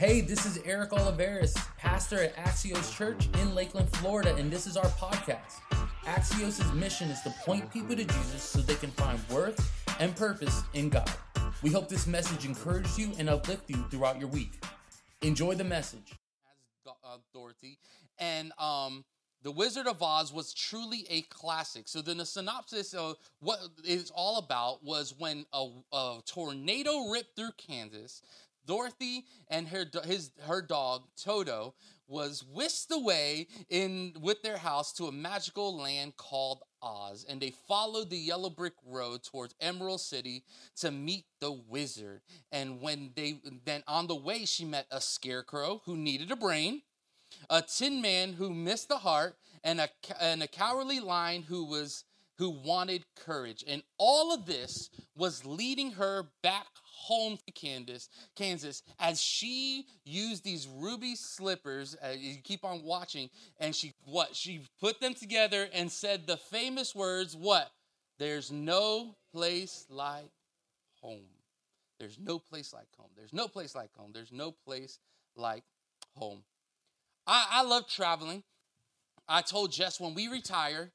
Hey, this is Eric Oliveris, pastor at Axios Church in Lakeland, Florida, and this is our podcast. Axios' mission is to point people to Jesus so they can find worth and purpose in God. We hope this message encourages you and uplifts you throughout your week. Enjoy the message. As Dorothy, and um, the Wizard of Oz was truly a classic. So then the synopsis of what it's all about was when a, a tornado ripped through Kansas. Dorothy and her his her dog Toto was whisked away in with their house to a magical land called Oz, and they followed the yellow brick road towards Emerald City to meet the wizard. And when they then on the way, she met a scarecrow who needed a brain, a tin man who missed the heart, and a and a cowardly lion who was who wanted courage. And all of this was leading her back home to Kansas, Kansas, as she used these ruby slippers. Uh, you keep on watching, and she what? She put them together and said the famous words, "What? There's no place like home. There's no place like home. There's no place like home. There's no place like home." I, I love traveling. I told Jess when we retire,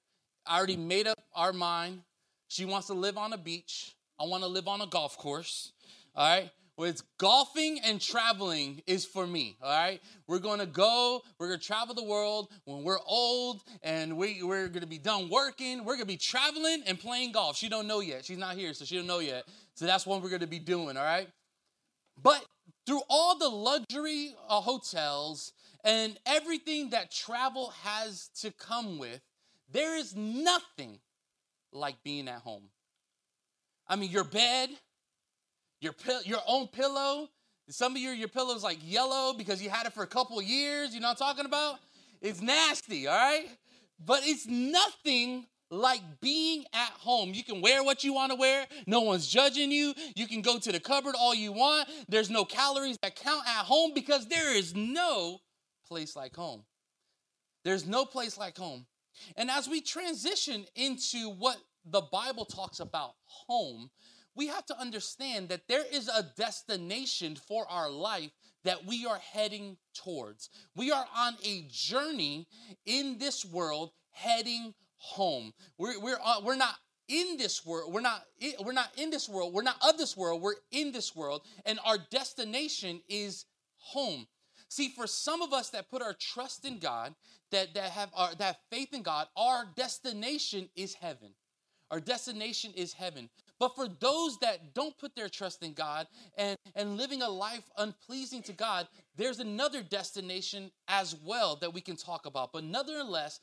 I already made up our mind. She wants to live on a beach. I want to live on a golf course. All right. Well, it's golfing and traveling is for me. All right. We're going to go, we're going to travel the world when we're old and we, we're going to be done working. We're going to be traveling and playing golf. She don't know yet. She's not here, so she don't know yet. So that's what we're going to be doing. All right. But through all the luxury uh, hotels and everything that travel has to come with, there is nothing like being at home. I mean, your bed, your your own pillow. Some of your your pillow's like yellow because you had it for a couple years. You know what I'm talking about? It's nasty, all right? But it's nothing like being at home. You can wear what you want to wear. No one's judging you. You can go to the cupboard all you want. There's no calories that count at home because there is no place like home. There's no place like home. And as we transition into what the Bible talks about home, we have to understand that there is a destination for our life that we are heading towards. We are on a journey in this world heading home. We're, we're, uh, we're not in this world. We're not, we're not in this world. We're not of this world. We're in this world. And our destination is home. See, for some of us that put our trust in God, that, that have our, that faith in God, our destination is heaven. Our destination is heaven. But for those that don't put their trust in God and, and living a life unpleasing to God, there's another destination as well that we can talk about. But nonetheless,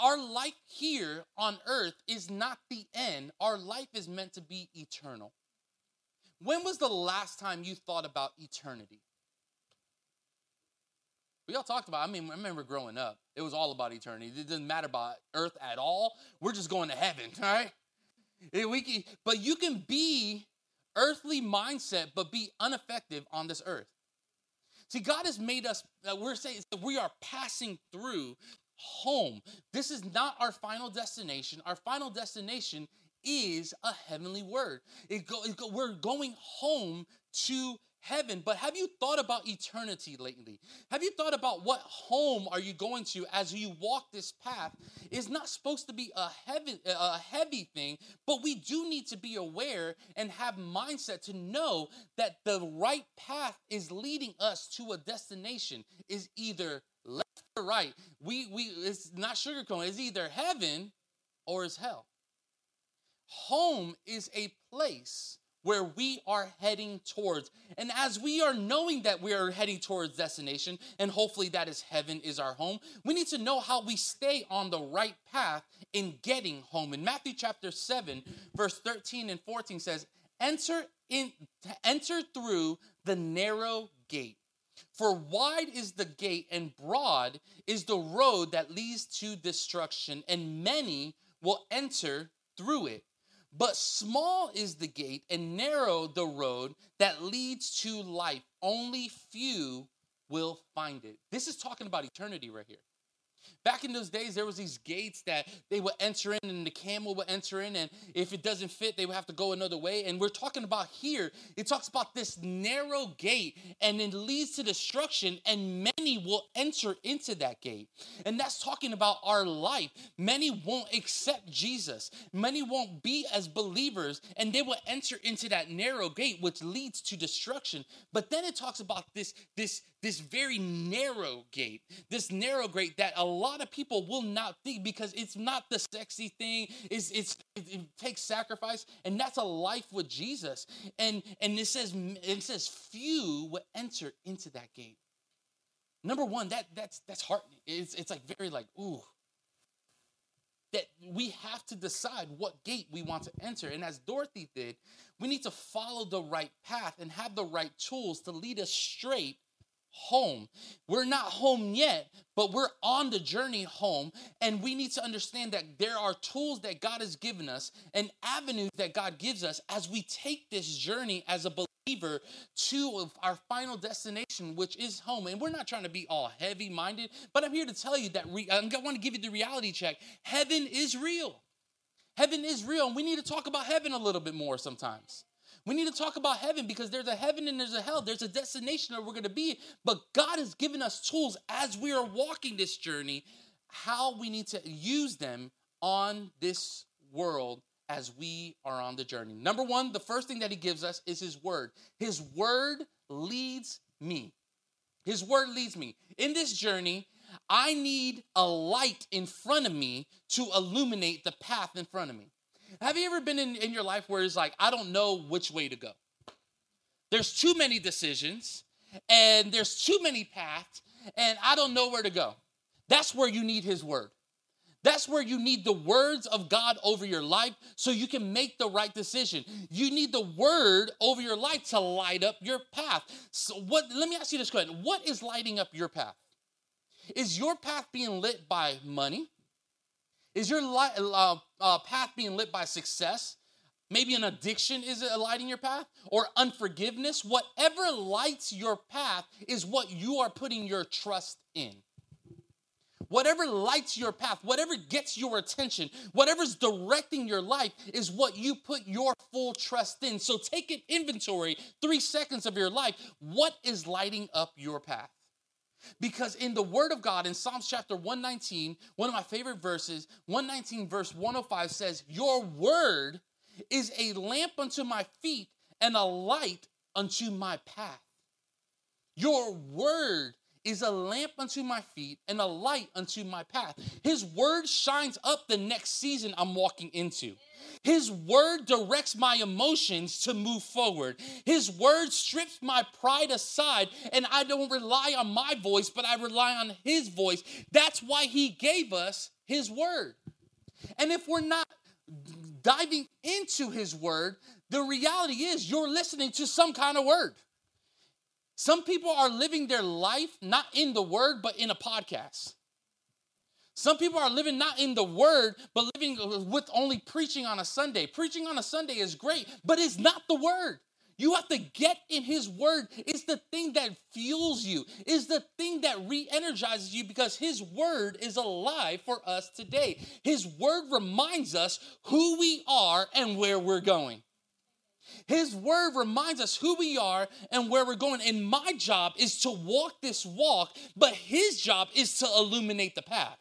our life here on earth is not the end. Our life is meant to be eternal. When was the last time you thought about eternity? We all talked about. I mean, I remember growing up. It was all about eternity. It didn't matter about earth at all. We're just going to heaven, right? We can, but you can be earthly mindset, but be ineffective on this earth. See, God has made us, uh, we're saying we are passing through home. This is not our final destination. Our final destination is a heavenly word. It go, it go, we're going home to heaven, but have you thought about eternity lately? Have you thought about what home are you going to as you walk this path? It's not supposed to be a heavy, a heavy thing, but we do need to be aware and have mindset to know that the right path is leading us to a destination is either left or right. We we it's not sugarcoat. It's either heaven or it's hell. Home is a place where we are heading towards. And as we are knowing that we are heading towards destination, and hopefully that is heaven is our home, we need to know how we stay on the right path in getting home. In Matthew chapter 7, verse 13 and 14 says, Enter in to enter through the narrow gate. For wide is the gate and broad is the road that leads to destruction, and many will enter through it. But small is the gate and narrow the road that leads to life. Only few will find it. This is talking about eternity right here. Back in those days, there was these gates that they would enter in, and the camel would enter in, and if it doesn't fit, they would have to go another way. And we're talking about here, it talks about this narrow gate, and it leads to destruction, and many will enter into that gate. And that's talking about our life. Many won't accept Jesus. Many won't be as believers, and they will enter into that narrow gate, which leads to destruction. But then it talks about this, this, this very narrow gate, this narrow gate that a lot of people will not think because it's not the sexy thing. It's, it's it, it takes sacrifice, and that's a life with Jesus. And and it says it says few will enter into that gate. Number one, that that's that's heartening. It's it's like very like ooh. That we have to decide what gate we want to enter. And as Dorothy did, we need to follow the right path and have the right tools to lead us straight home. We're not home yet, but we're on the journey home. And we need to understand that there are tools that God has given us and avenues that God gives us as we take this journey as a believer to our final destination, which is home. And we're not trying to be all heavy minded, but I'm here to tell you that re- I want to give you the reality check. Heaven is real. Heaven is real. And we need to talk about heaven a little bit more sometimes. We need to talk about heaven because there's a heaven and there's a hell. There's a destination where we're going to be. But God has given us tools as we are walking this journey, how we need to use them on this world as we are on the journey. Number one, the first thing that He gives us is His Word. His Word leads me. His Word leads me. In this journey, I need a light in front of me to illuminate the path in front of me. Have you ever been in, in your life where it's like, I don't know which way to go? There's too many decisions and there's too many paths and I don't know where to go. That's where you need His word. That's where you need the words of God over your life so you can make the right decision. You need the word over your life to light up your path. So what let me ask you this question. What is lighting up your path? Is your path being lit by money? Is your light, uh, uh, path being lit by success? Maybe an addiction is lighting your path or unforgiveness. Whatever lights your path is what you are putting your trust in. Whatever lights your path, whatever gets your attention, whatever's directing your life is what you put your full trust in. So take an inventory, three seconds of your life. What is lighting up your path? Because in the Word of God, in Psalms chapter 119, one of my favorite verses, 119 verse 105 says, Your Word is a lamp unto my feet and a light unto my path. Your Word is a lamp unto my feet and a light unto my path. His Word shines up the next season I'm walking into. His word directs my emotions to move forward. His word strips my pride aside, and I don't rely on my voice, but I rely on His voice. That's why He gave us His word. And if we're not diving into His word, the reality is you're listening to some kind of word. Some people are living their life not in the word, but in a podcast. Some people are living not in the word, but living with only preaching on a Sunday. Preaching on a Sunday is great, but it's not the word. You have to get in his word. It's the thing that fuels you, is the thing that re energizes you because his word is alive for us today. His word reminds us who we are and where we're going. His word reminds us who we are and where we're going. And my job is to walk this walk, but his job is to illuminate the path.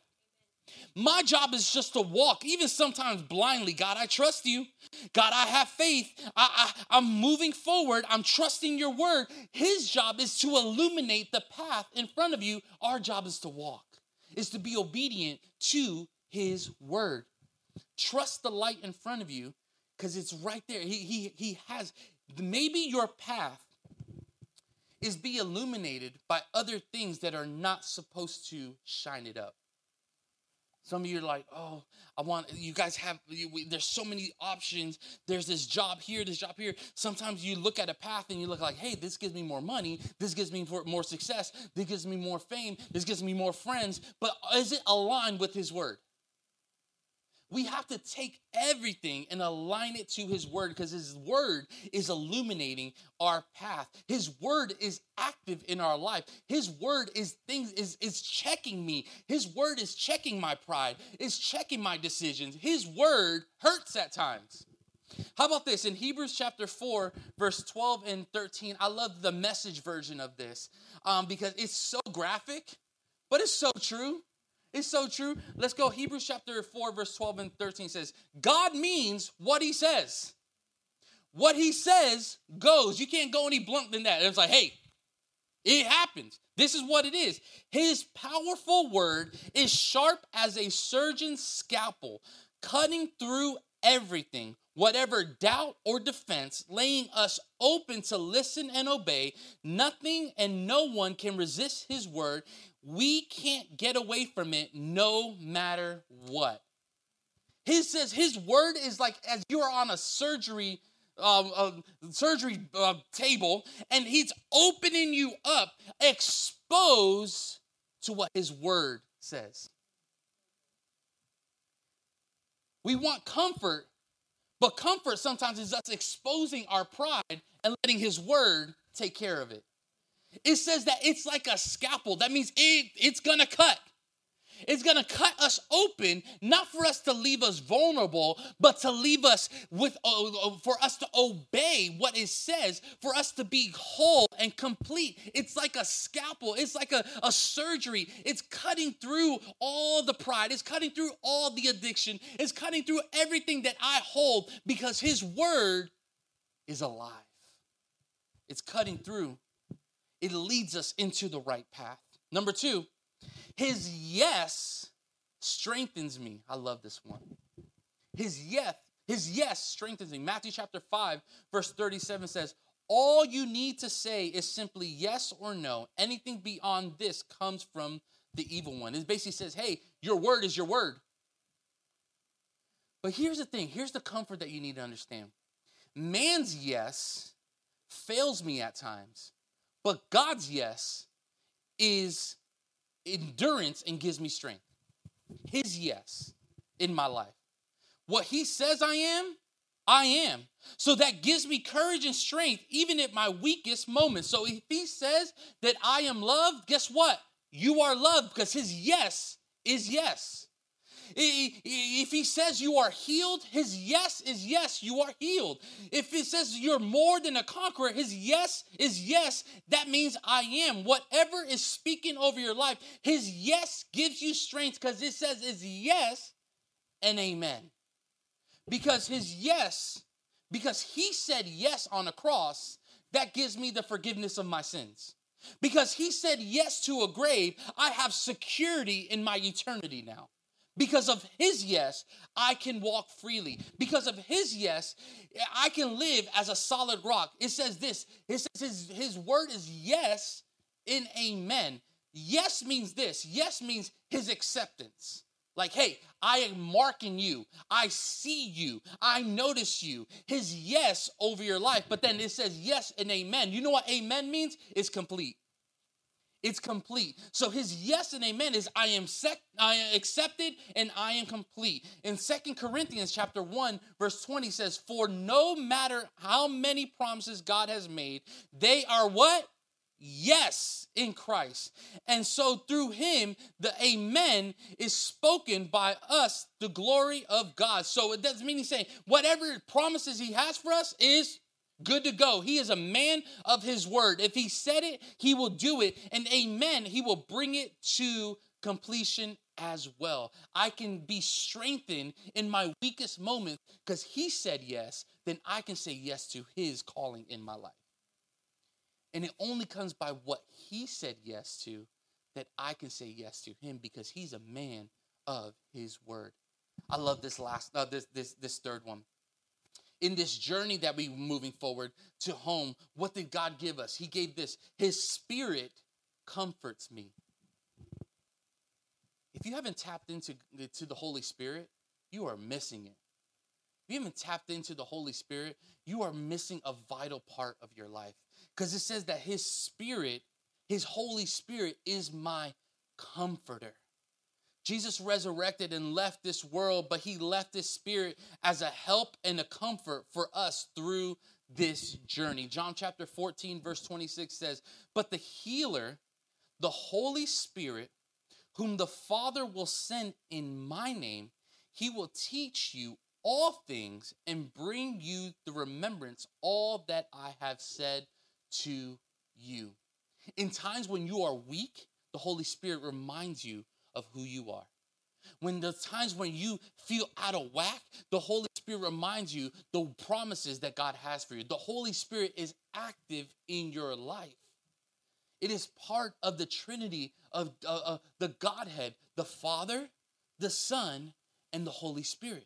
My job is just to walk, even sometimes blindly. God, I trust you. God, I have faith. I, I, I'm moving forward. I'm trusting your word. His job is to illuminate the path in front of you. Our job is to walk, is to be obedient to his word. Trust the light in front of you because it's right there. He, he, he has, maybe your path is be illuminated by other things that are not supposed to shine it up. Some of you are like, oh, I want, you guys have, you, we, there's so many options. There's this job here, this job here. Sometimes you look at a path and you look like, hey, this gives me more money. This gives me more success. This gives me more fame. This gives me more friends. But is it aligned with His word? We have to take everything and align it to his word because his word is illuminating our path. His word is active in our life. His word is things is is checking me. His word is checking my pride is checking my decisions. His word hurts at times. How about this? In hebrews chapter 4 verse 12 and 13 i love the message version of this um, because it's so graphic but it's so true it's so true. Let's go. Hebrews chapter 4, verse 12 and 13 says, God means what he says. What he says goes. You can't go any blunt than that. And it's like, hey, it happens. This is what it is. His powerful word is sharp as a surgeon's scalpel, cutting through everything, whatever doubt or defense, laying us open to listen and obey. Nothing and no one can resist his word. We can't get away from it no matter what. He says his word is like as you are on a surgery um, uh, surgery uh, table and he's opening you up exposed to what his word says. We want comfort, but comfort sometimes is us exposing our pride and letting his word take care of it. It says that it's like a scalpel. That means it, it's gonna cut. It's gonna cut us open, not for us to leave us vulnerable, but to leave us with, uh, uh, for us to obey what it says, for us to be whole and complete. It's like a scalpel, it's like a, a surgery. It's cutting through all the pride, it's cutting through all the addiction, it's cutting through everything that I hold because His word is alive. It's cutting through it leads us into the right path. Number two, his yes strengthens me. I love this one. His yes, his yes strengthens me. Matthew chapter 5, verse 37 says, All you need to say is simply yes or no. Anything beyond this comes from the evil one. It basically says, Hey, your word is your word. But here's the thing here's the comfort that you need to understand man's yes fails me at times but God's yes is endurance and gives me strength. His yes in my life. What He says I am, I am. So that gives me courage and strength even at my weakest moments. So if He says that I am loved, guess what? You are loved because His yes is yes. If he says you are healed, his yes is yes, you are healed. If he says you're more than a conqueror, his yes is yes. That means I am. Whatever is speaking over your life, his yes gives you strength because it says it's yes and amen. Because his yes, because he said yes on a cross, that gives me the forgiveness of my sins. Because he said yes to a grave, I have security in my eternity now. Because of his yes, I can walk freely. Because of his yes, I can live as a solid rock. It says this it says his, his word is yes in amen. Yes means this yes means his acceptance. Like, hey, I am marking you. I see you. I notice you. His yes over your life. But then it says yes and amen. You know what amen means? It's complete. It's complete. So his yes and amen is I am sec- I am accepted and I am complete. In Second Corinthians chapter 1 verse 20 says for no matter how many promises God has made, they are what? Yes, in Christ. And so through him, the amen is spoken by us, the glory of God. So it doesn't mean he's saying whatever promises he has for us is good to go. He is a man of his word. If he said it, he will do it. And amen, he will bring it to completion as well. I can be strengthened in my weakest moments because he said yes, then I can say yes to his calling in my life. And it only comes by what he said yes to that I can say yes to him because he's a man of his word. I love this last uh, this this this third one in this journey that we're moving forward to home, what did God give us? He gave this His Spirit comforts me. If you haven't tapped into to the Holy Spirit, you are missing it. If you haven't tapped into the Holy Spirit, you are missing a vital part of your life. Because it says that His Spirit, His Holy Spirit, is my comforter. Jesus resurrected and left this world, but he left his spirit as a help and a comfort for us through this journey. John chapter 14, verse 26 says, But the healer, the Holy Spirit, whom the Father will send in my name, he will teach you all things and bring you the remembrance all that I have said to you. In times when you are weak, the Holy Spirit reminds you of who you are. When the times when you feel out of whack, the Holy Spirit reminds you the promises that God has for you. The Holy Spirit is active in your life. It is part of the Trinity of uh, uh, the Godhead, the Father, the Son, and the Holy Spirit.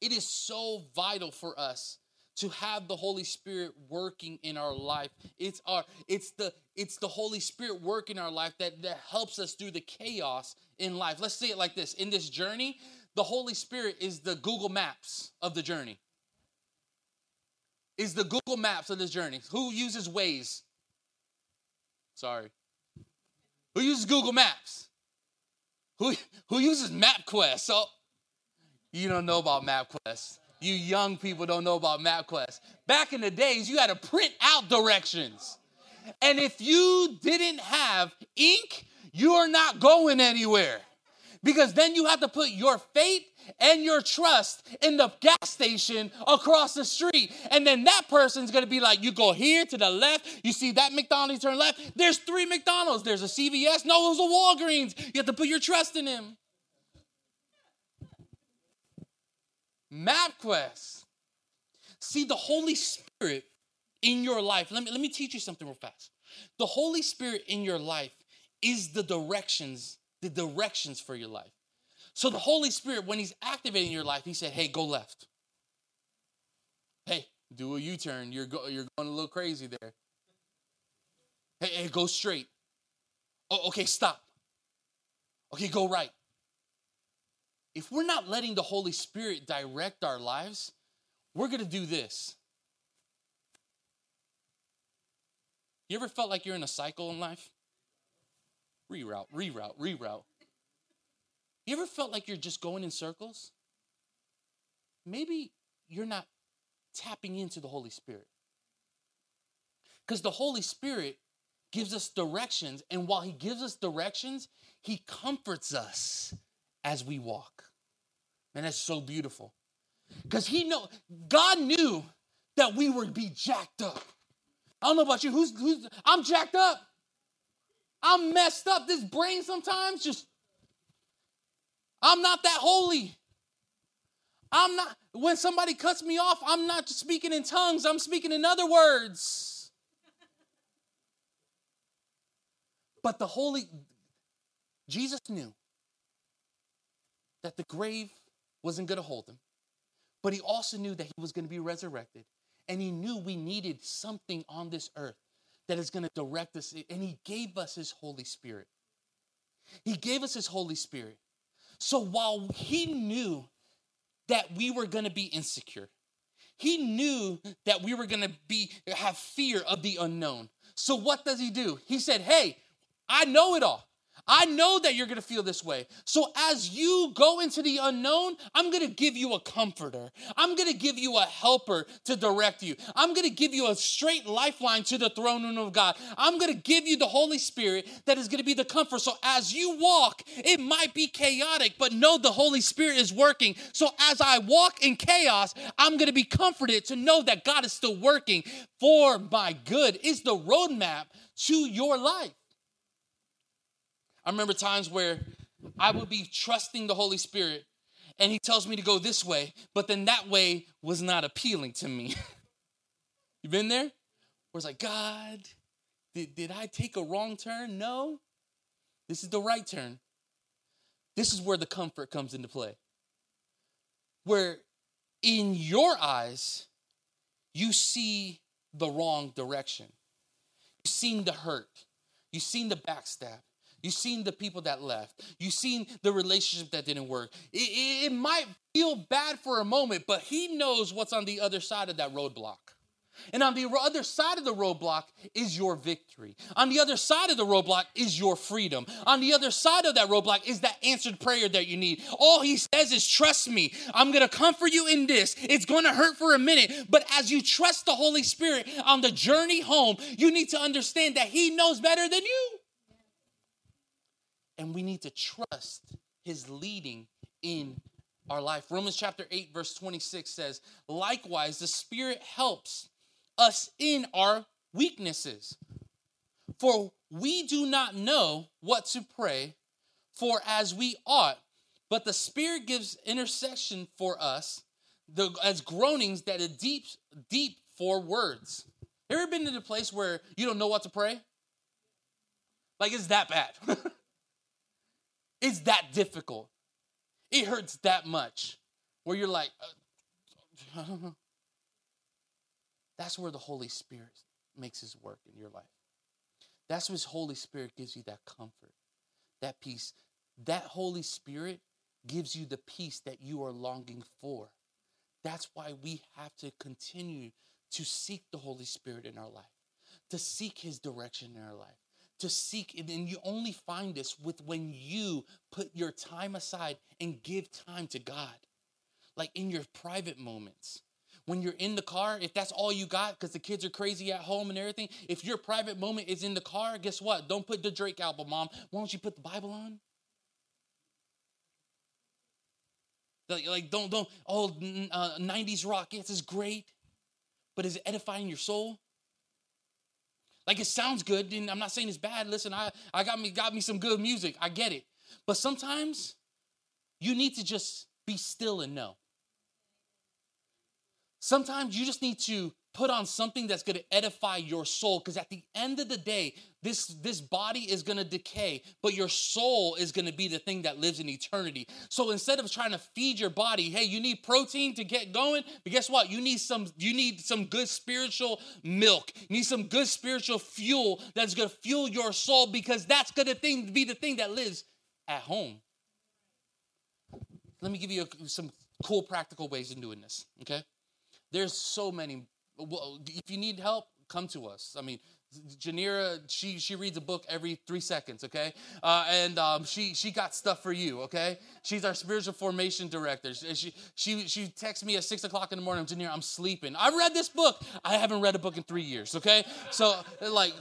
It is so vital for us to have the Holy Spirit working in our life. It's our it's the it's the Holy Spirit work in our life that, that helps us through the chaos in life. Let's say it like this. In this journey, the Holy Spirit is the Google Maps of the journey. Is the Google Maps of this journey. Who uses Waze? Sorry. Who uses Google Maps? Who who uses MapQuest? So you don't know about MapQuest. You young people don't know about MapQuest. Back in the days, you had to print out directions. And if you didn't have ink, you are not going anywhere. Because then you have to put your faith and your trust in the gas station across the street. And then that person's gonna be like, you go here to the left, you see that McDonald's, turn left. There's three McDonald's. There's a CVS, no, there's a Walgreens. You have to put your trust in him. MapQuest. See the Holy Spirit in your life. Let me, let me teach you something real fast. The Holy Spirit in your life is the directions, the directions for your life. So the Holy Spirit, when He's activating your life, He said, Hey, go left. Hey, do a U-turn. You're, go, you're going a little crazy there. Hey, hey, go straight. Oh, okay, stop. Okay, go right if we're not letting the Holy Spirit direct our lives, we're going to do this. You ever felt like you're in a cycle in life? Reroute, reroute, reroute. You ever felt like you're just going in circles? Maybe you're not tapping into the Holy Spirit. Because the Holy Spirit gives us directions, and while He gives us directions, He comforts us as we walk. And that's so beautiful. Because he know God knew that we would be jacked up. I don't know about you. Who's who's I'm jacked up. I'm messed up. This brain sometimes just I'm not that holy. I'm not when somebody cuts me off, I'm not speaking in tongues, I'm speaking in other words. But the holy Jesus knew that the grave wasn't going to hold him. But he also knew that he was going to be resurrected. And he knew we needed something on this earth that is going to direct us. And he gave us his Holy Spirit. He gave us his Holy Spirit. So while he knew that we were going to be insecure, he knew that we were going to be have fear of the unknown. So what does he do? He said, "Hey, I know it all. I know that you're going to feel this way. So as you go into the unknown, I'm going to give you a comforter. I'm going to give you a helper to direct you. I'm going to give you a straight lifeline to the throne room of God. I'm going to give you the Holy Spirit that is going to be the comfort. So as you walk, it might be chaotic, but know the Holy Spirit is working. So as I walk in chaos, I'm going to be comforted to know that God is still working for my good. Is the roadmap to your life. I remember times where I would be trusting the Holy Spirit and he tells me to go this way, but then that way was not appealing to me. you been there? Where it's like, God, did, did I take a wrong turn? No. This is the right turn. This is where the comfort comes into play. Where in your eyes, you see the wrong direction. You've seen the hurt. You've seen the backstab. You've seen the people that left. You've seen the relationship that didn't work. It, it, might feel bad for a moment, but he knows what's on the other side of that roadblock. And on the other side of the roadblock is your victory. On the other side of the roadblock is your freedom. On the other side of that roadblock is that answered prayer that you need. All he says is, Trust me. I'm going to comfort you in this. It's going to hurt for a minute. But as you trust the Holy Spirit on the journey home, you need to understand that he knows better than you. And we need to trust his leading in our life. Romans chapter 8, verse 26 says, Likewise, the Spirit helps us in our weaknesses. For we do not know what to pray for as we ought, but the Spirit gives intercession for us the, as groanings that are deep, deep for words. Ever been in a place where you don't know what to pray? Like it's that bad. it's that difficult. It hurts that much where you're like, uh. That's where the Holy Spirit makes his work in your life. That's where his Holy Spirit gives you that comfort, that peace. That Holy Spirit gives you the peace that you are longing for. That's why we have to continue to seek the Holy Spirit in our life, to seek his direction in our life, to seek and you only find this with when you put your time aside and give time to God. Like in your private moments when you're in the car, if that's all you got, because the kids are crazy at home and everything, if your private moment is in the car, guess what? Don't put the Drake album, mom. Why don't you put the Bible on? Like, like don't, don't, oh, uh, 90s rock, yes, it's great, but is it edifying your soul? Like it sounds good, and I'm not saying it's bad. Listen, I, I got me got me some good music. I get it. But sometimes you need to just be still and know. Sometimes you just need to put on something that's going to edify your soul because at the end of the day this this body is going to decay but your soul is going to be the thing that lives in eternity. So instead of trying to feed your body hey you need protein to get going but guess what? You need some you need some good spiritual milk. You need some good spiritual fuel that's going to fuel your soul because that's going to thing be the thing that lives at home. Let me give you some cool practical ways of doing this okay? There's so many. Well, if you need help, come to us. I mean, Janira, she she reads a book every three seconds, okay? Uh, and um, she she got stuff for you, okay? She's our spiritual formation director. She she she texts me at six o'clock in the morning. Janira, I'm sleeping. I read this book. I haven't read a book in three years, okay? So like.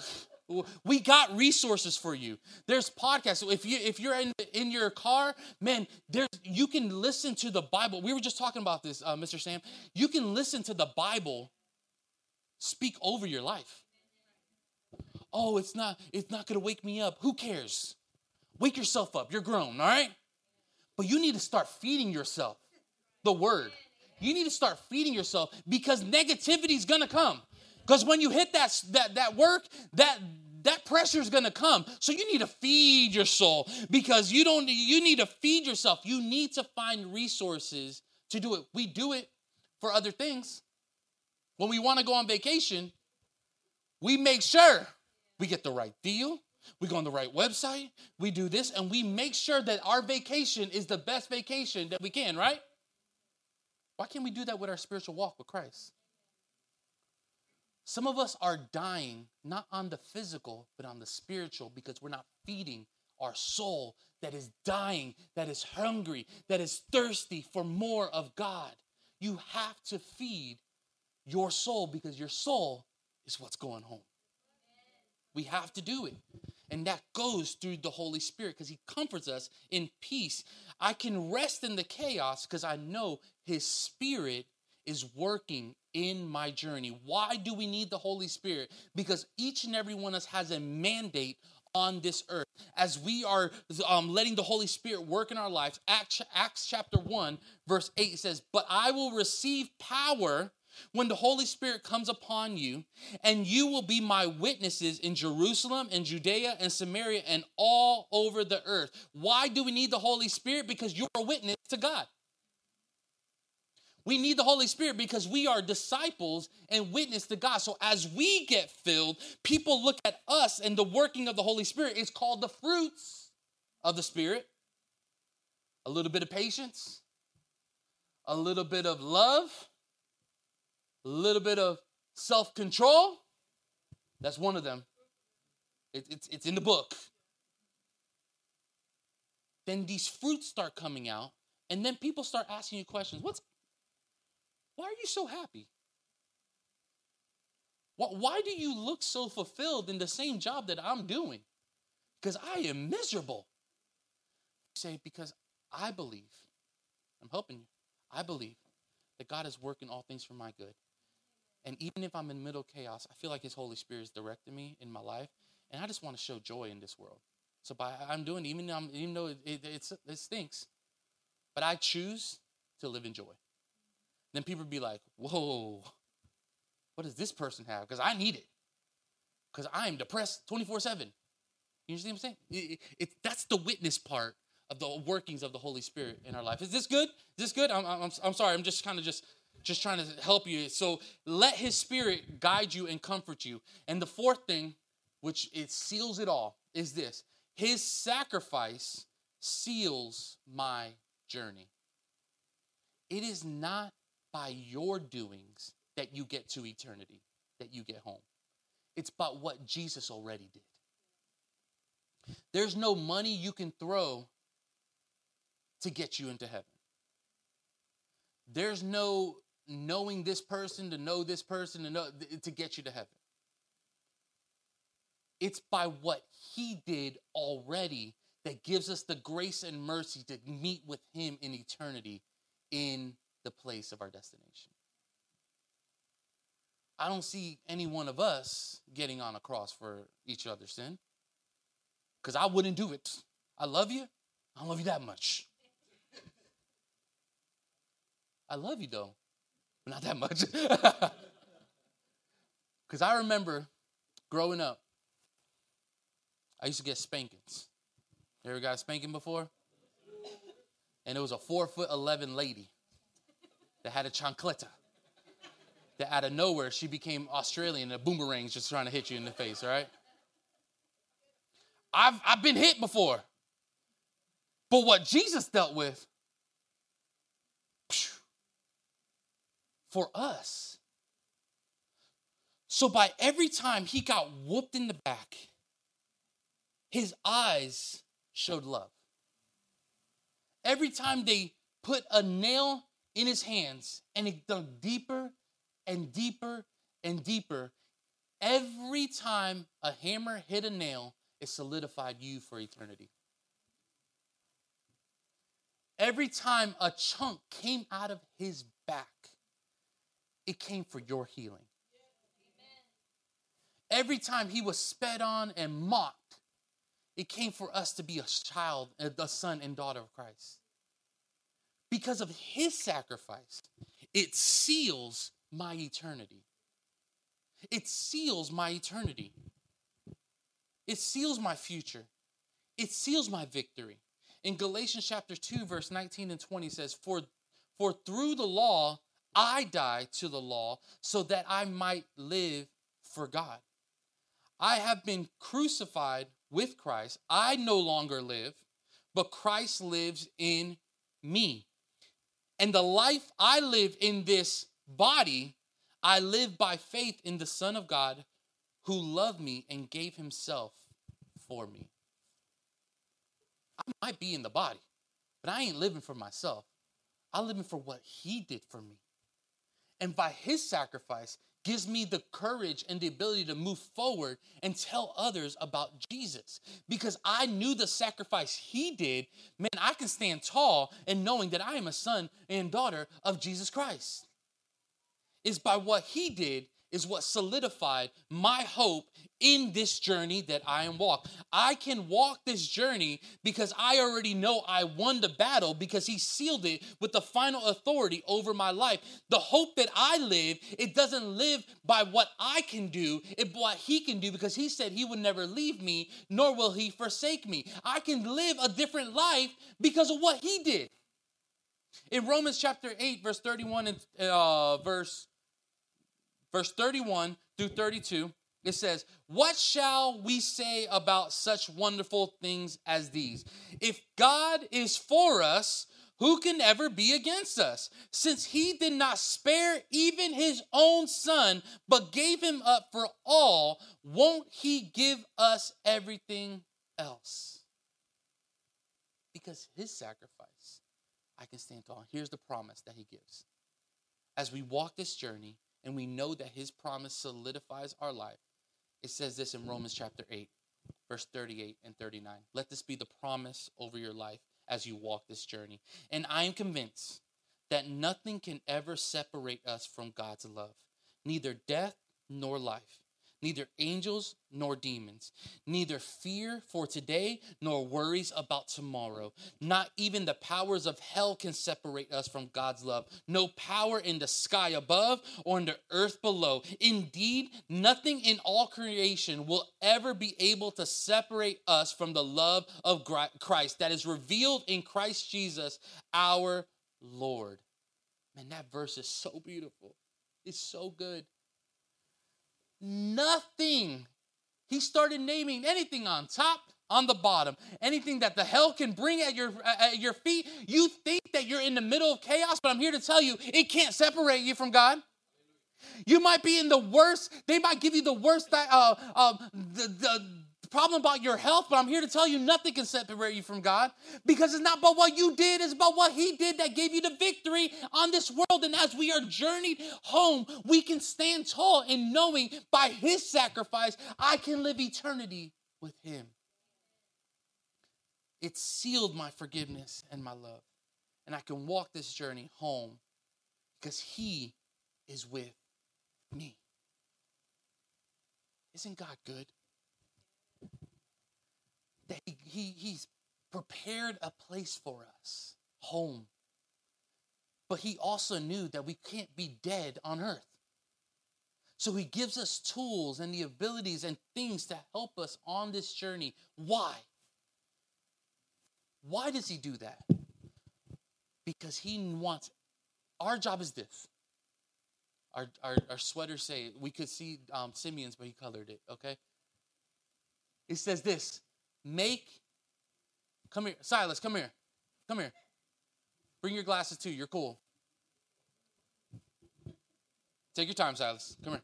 We got resources for you. There's podcasts. So if you if you're in in your car, man, there's you can listen to the Bible. We were just talking about this, uh, Mr. Sam. You can listen to the Bible speak over your life. Oh, it's not it's not going to wake me up. Who cares? Wake yourself up. You're grown, all right? But you need to start feeding yourself the word. You need to start feeding yourself because negativity is going to come. Because when you hit that, that, that work, that, that pressure is going to come. So you need to feed your soul because you don't you need to feed yourself. You need to find resources to do it. We do it for other things. When we want to go on vacation, we make sure we get the right deal. We go on the right website. We do this and we make sure that our vacation is the best vacation that we can, right? Why can't we do that with our spiritual walk with Christ? Some of us are dying not on the physical, but on the spiritual because we're not feeding our soul that is dying, that is hungry, that is thirsty for more of God. You have to feed your soul because your soul is what's going home. We have to do it. And that goes through the Holy Spirit because He comforts us in peace. I can rest in the chaos because I know His Spirit is working in my journey. Why do we need the Holy Spirit? Because each and every one of us has a mandate on this earth. As we are um, letting the Holy Spirit work in our lives, Acts, Acts chapter 1, verse 8 says, But I will receive power when the Holy Spirit comes upon you, and you will be my witnesses in Jerusalem and Judea and Samaria and all over the earth. Why do we need the Holy Spirit? Because you're a witness to God. We need the Holy Spirit because we are disciples and witness to God. So as we get filled, people look at us and the working of the Holy Spirit is called the fruits of the Spirit. A little bit of patience, a little bit of love, a little bit of self control. That's one of them. It, it's, it's in the book. Then these fruits start coming out, and then people start asking you questions. What's why are you so happy? Why do you look so fulfilled in the same job that I'm doing? Because I am miserable. You say, because I believe, I'm helping you, I believe that God is working all things for my good. And even if I'm in middle chaos, I feel like His Holy Spirit is directing me in my life, and I just want to show joy in this world. So by I'm doing, even though, I'm, even though it, it, it stinks, but I choose to live in joy. Then people be like, "Whoa, what does this person have? Because I need it. Because I am depressed 24 7. You see what I'm saying? It, that's the witness part of the workings of the Holy Spirit in our life. Is this good? Is this good? I'm, I'm, I'm sorry. I'm just kind of just just trying to help you. So let His Spirit guide you and comfort you. And the fourth thing, which it seals it all, is this: His sacrifice seals my journey. It is not by your doings that you get to eternity, that you get home. It's about what Jesus already did. There's no money you can throw to get you into heaven. There's no knowing this person to know this person to know to get you to heaven. It's by what he did already that gives us the grace and mercy to meet with him in eternity in the place of our destination. I don't see any one of us getting on a cross for each other's sin. Because I wouldn't do it. I love you. I don't love you that much. I love you though, not that much. Because I remember growing up, I used to get spankings. You ever got a spanking before? And it was a four foot 11 lady that had a chancleta that out of nowhere she became Australian and a boomerang's just trying to hit you in the face, right? I've, I've been hit before. But what Jesus dealt with for us. So by every time he got whooped in the back, his eyes showed love. Every time they put a nail in his hands and it dug deeper and deeper and deeper. Every time a hammer hit a nail, it solidified you for eternity. Every time a chunk came out of his back, it came for your healing. Every time he was sped on and mocked, it came for us to be a child, a son and daughter of Christ. Because of his sacrifice, it seals my eternity. It seals my eternity. It seals my future. It seals my victory. In Galatians chapter 2, verse 19 and 20 says, For, for through the law I die to the law so that I might live for God. I have been crucified with Christ. I no longer live, but Christ lives in me. And the life I live in this body, I live by faith in the Son of God who loved me and gave himself for me. I might be in the body, but I ain't living for myself. I'm living for what he did for me. And by his sacrifice, gives me the courage and the ability to move forward and tell others about Jesus. Because I knew the sacrifice he did, man, I can stand tall in knowing that I am a son and daughter of Jesus Christ is by what he did is what solidified my hope in this journey that I am walk. I can walk this journey because I already know I won the battle because he sealed it with the final authority over my life. The hope that I live, it doesn't live by what I can do, it what he can do because he said he would never leave me nor will he forsake me. I can live a different life because of what he did. In Romans chapter 8 verse 31 and uh, verse verse 31 through 32, it says, What shall we say about such wonderful things as these? If God is for us, who can ever be against us? Since he did not spare even his own son, but gave him up for all, won't he give us everything else? Because his sacrifice, I can stand tall. Here's the promise that he gives. As we walk this journey and we know that his promise solidifies our life, it says this in Romans chapter 8, verse 38 and 39. Let this be the promise over your life as you walk this journey. And I am convinced that nothing can ever separate us from God's love, neither death nor life, neither angels nor demons, neither fear for today nor worries about tomorrow. Not even the powers of hell can separate us from God's love. No power in the sky above or in the earth below. Indeed, nothing in all creation will ever be able to separate us from the love of Christ that is revealed in Christ Jesus, our Lord. Man, that verse is so beautiful. It's so good. Nothing. He started naming anything on top, on the bottom, anything that the hell can bring at your at your feet. You think that you're in the middle of chaos, but I'm here to tell you, it can't separate you from God. You might be in the worst. They might give you the worst. Uh, uh, the, the problem about your health, but I'm here to tell you nothing can separate you from God because it's not about what you did, it's about what He did that gave you the victory on this world. And as we are journeyed home, we can stand tall in knowing by His sacrifice, I can live eternity with Him. It sealed my forgiveness and my love. And I can walk this journey home because He is with me. Isn't God good? That he, he, He's prepared a place for us, home. But He also knew that we can't be dead on earth. So He gives us tools and the abilities and things to help us on this journey. Why? Why does He do that? Because He wants, our job is this. Our, our, our sweaters say, we could see um, Simeon's, but he colored it, okay? It says this Make, come here, Silas, come here, come here. Bring your glasses too, you're cool. Take your time, Silas. Come here.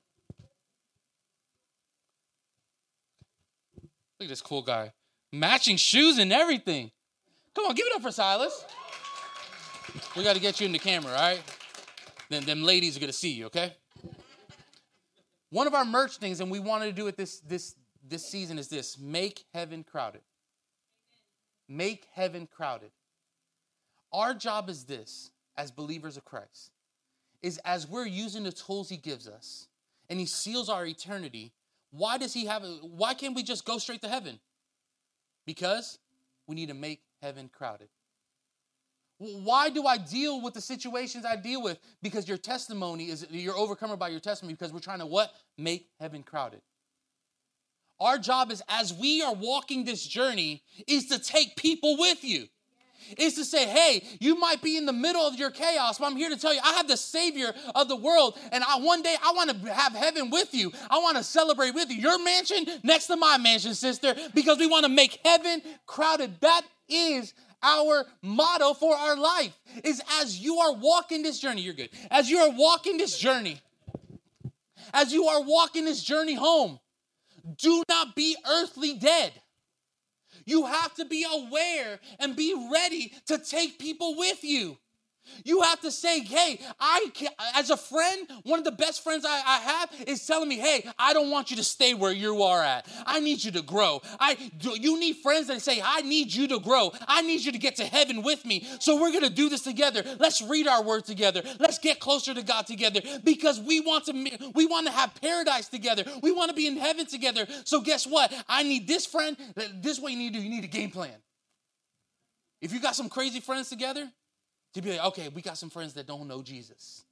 Look at this cool guy. Matching shoes and everything. Come on, give it up for Silas. We got to get you in the camera, right? Then them ladies are going to see you, okay? One of our merch things, and we wanted to do it this this this season is this make heaven crowded. Make heaven crowded. Our job is this as believers of Christ is as we're using the tools he gives us and he seals our eternity, why does he have why can't we just go straight to heaven? Because we need to make heaven crowded. Why do I deal with the situations I deal with? Because your testimony is you're overcome by your testimony because we're trying to what? Make heaven crowded. Our job is as we are walking this journey is to take people with you. Is to say, hey, you might be in the middle of your chaos, but I'm here to tell you, I have the Savior of the world, and I one day I want to have heaven with you. I want to celebrate with you. Your mansion next to my mansion, sister, because we want to make heaven crowded. That is our motto for our life. Is as you are walking this journey, you're good. As you are walking this journey, as you are walking this journey home, do not be earthly dead. You have to be aware and be ready to take people with you. You have to say, hey, I can, as a friend, one of the best friends I, I, have is telling me, hey, I don't want you to stay where you are at. I need you to grow. I you need friends that say, I need you to grow. I need you to get to heaven with me. So we're gonna do this together. Let's read our word together. Let's get closer to God together because we want to we want to have paradise together. We want to be in heaven together. So guess what? I need this friend. This way you need to do. You need a game plan. If you got some crazy friends together, to be like, okay, we got some friends that don't know Jesus.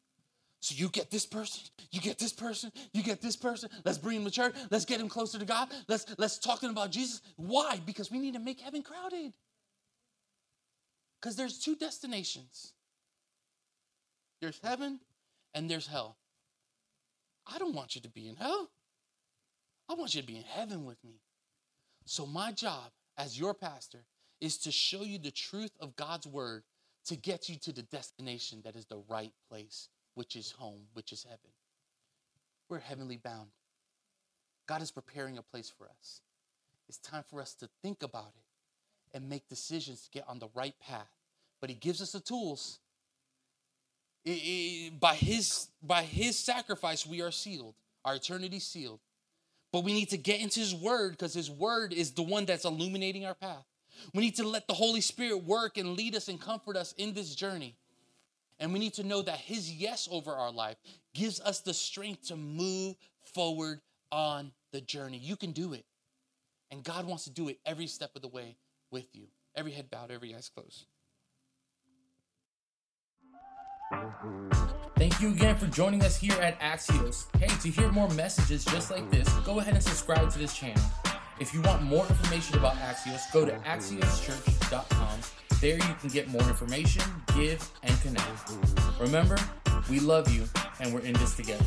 So you get this person, you get this person, you get this person. Let's bring him to church. Let's get him closer to God. Let's let's talk to them about Jesus. Why? Because we need to make heaven crowded. Because there's two destinations. There's heaven and there's hell. I don't want you to be in hell. I want you to be in heaven with me. So my job as your pastor is to show you the truth of God's word to get you to the destination that is the right place, which is home, which is heaven. We're heavenly bound. God is preparing a place for us. It's time for us to think about it and make decisions to get on the right path. But He gives us the tools. It, it, by his by his sacrifice we are sealed our eternity sealed but we need to get into his word because his word is the one that's illuminating our path we need to let the holy spirit work and lead us and comfort us in this journey. And we need to know that his yes over our life gives us the strength to move forward on the journey. You can do it. And god wants to do it every step of the way with you. Every head bowed every eyes closed. Thank you again for joining us here at Axios. Hey, to hear more messages just like this, go ahead and subscribe to this channel. If you want more information about Axios, go to axioschurch.com. There you can get more information, give, and connect. Remember, we love you and we're in this together.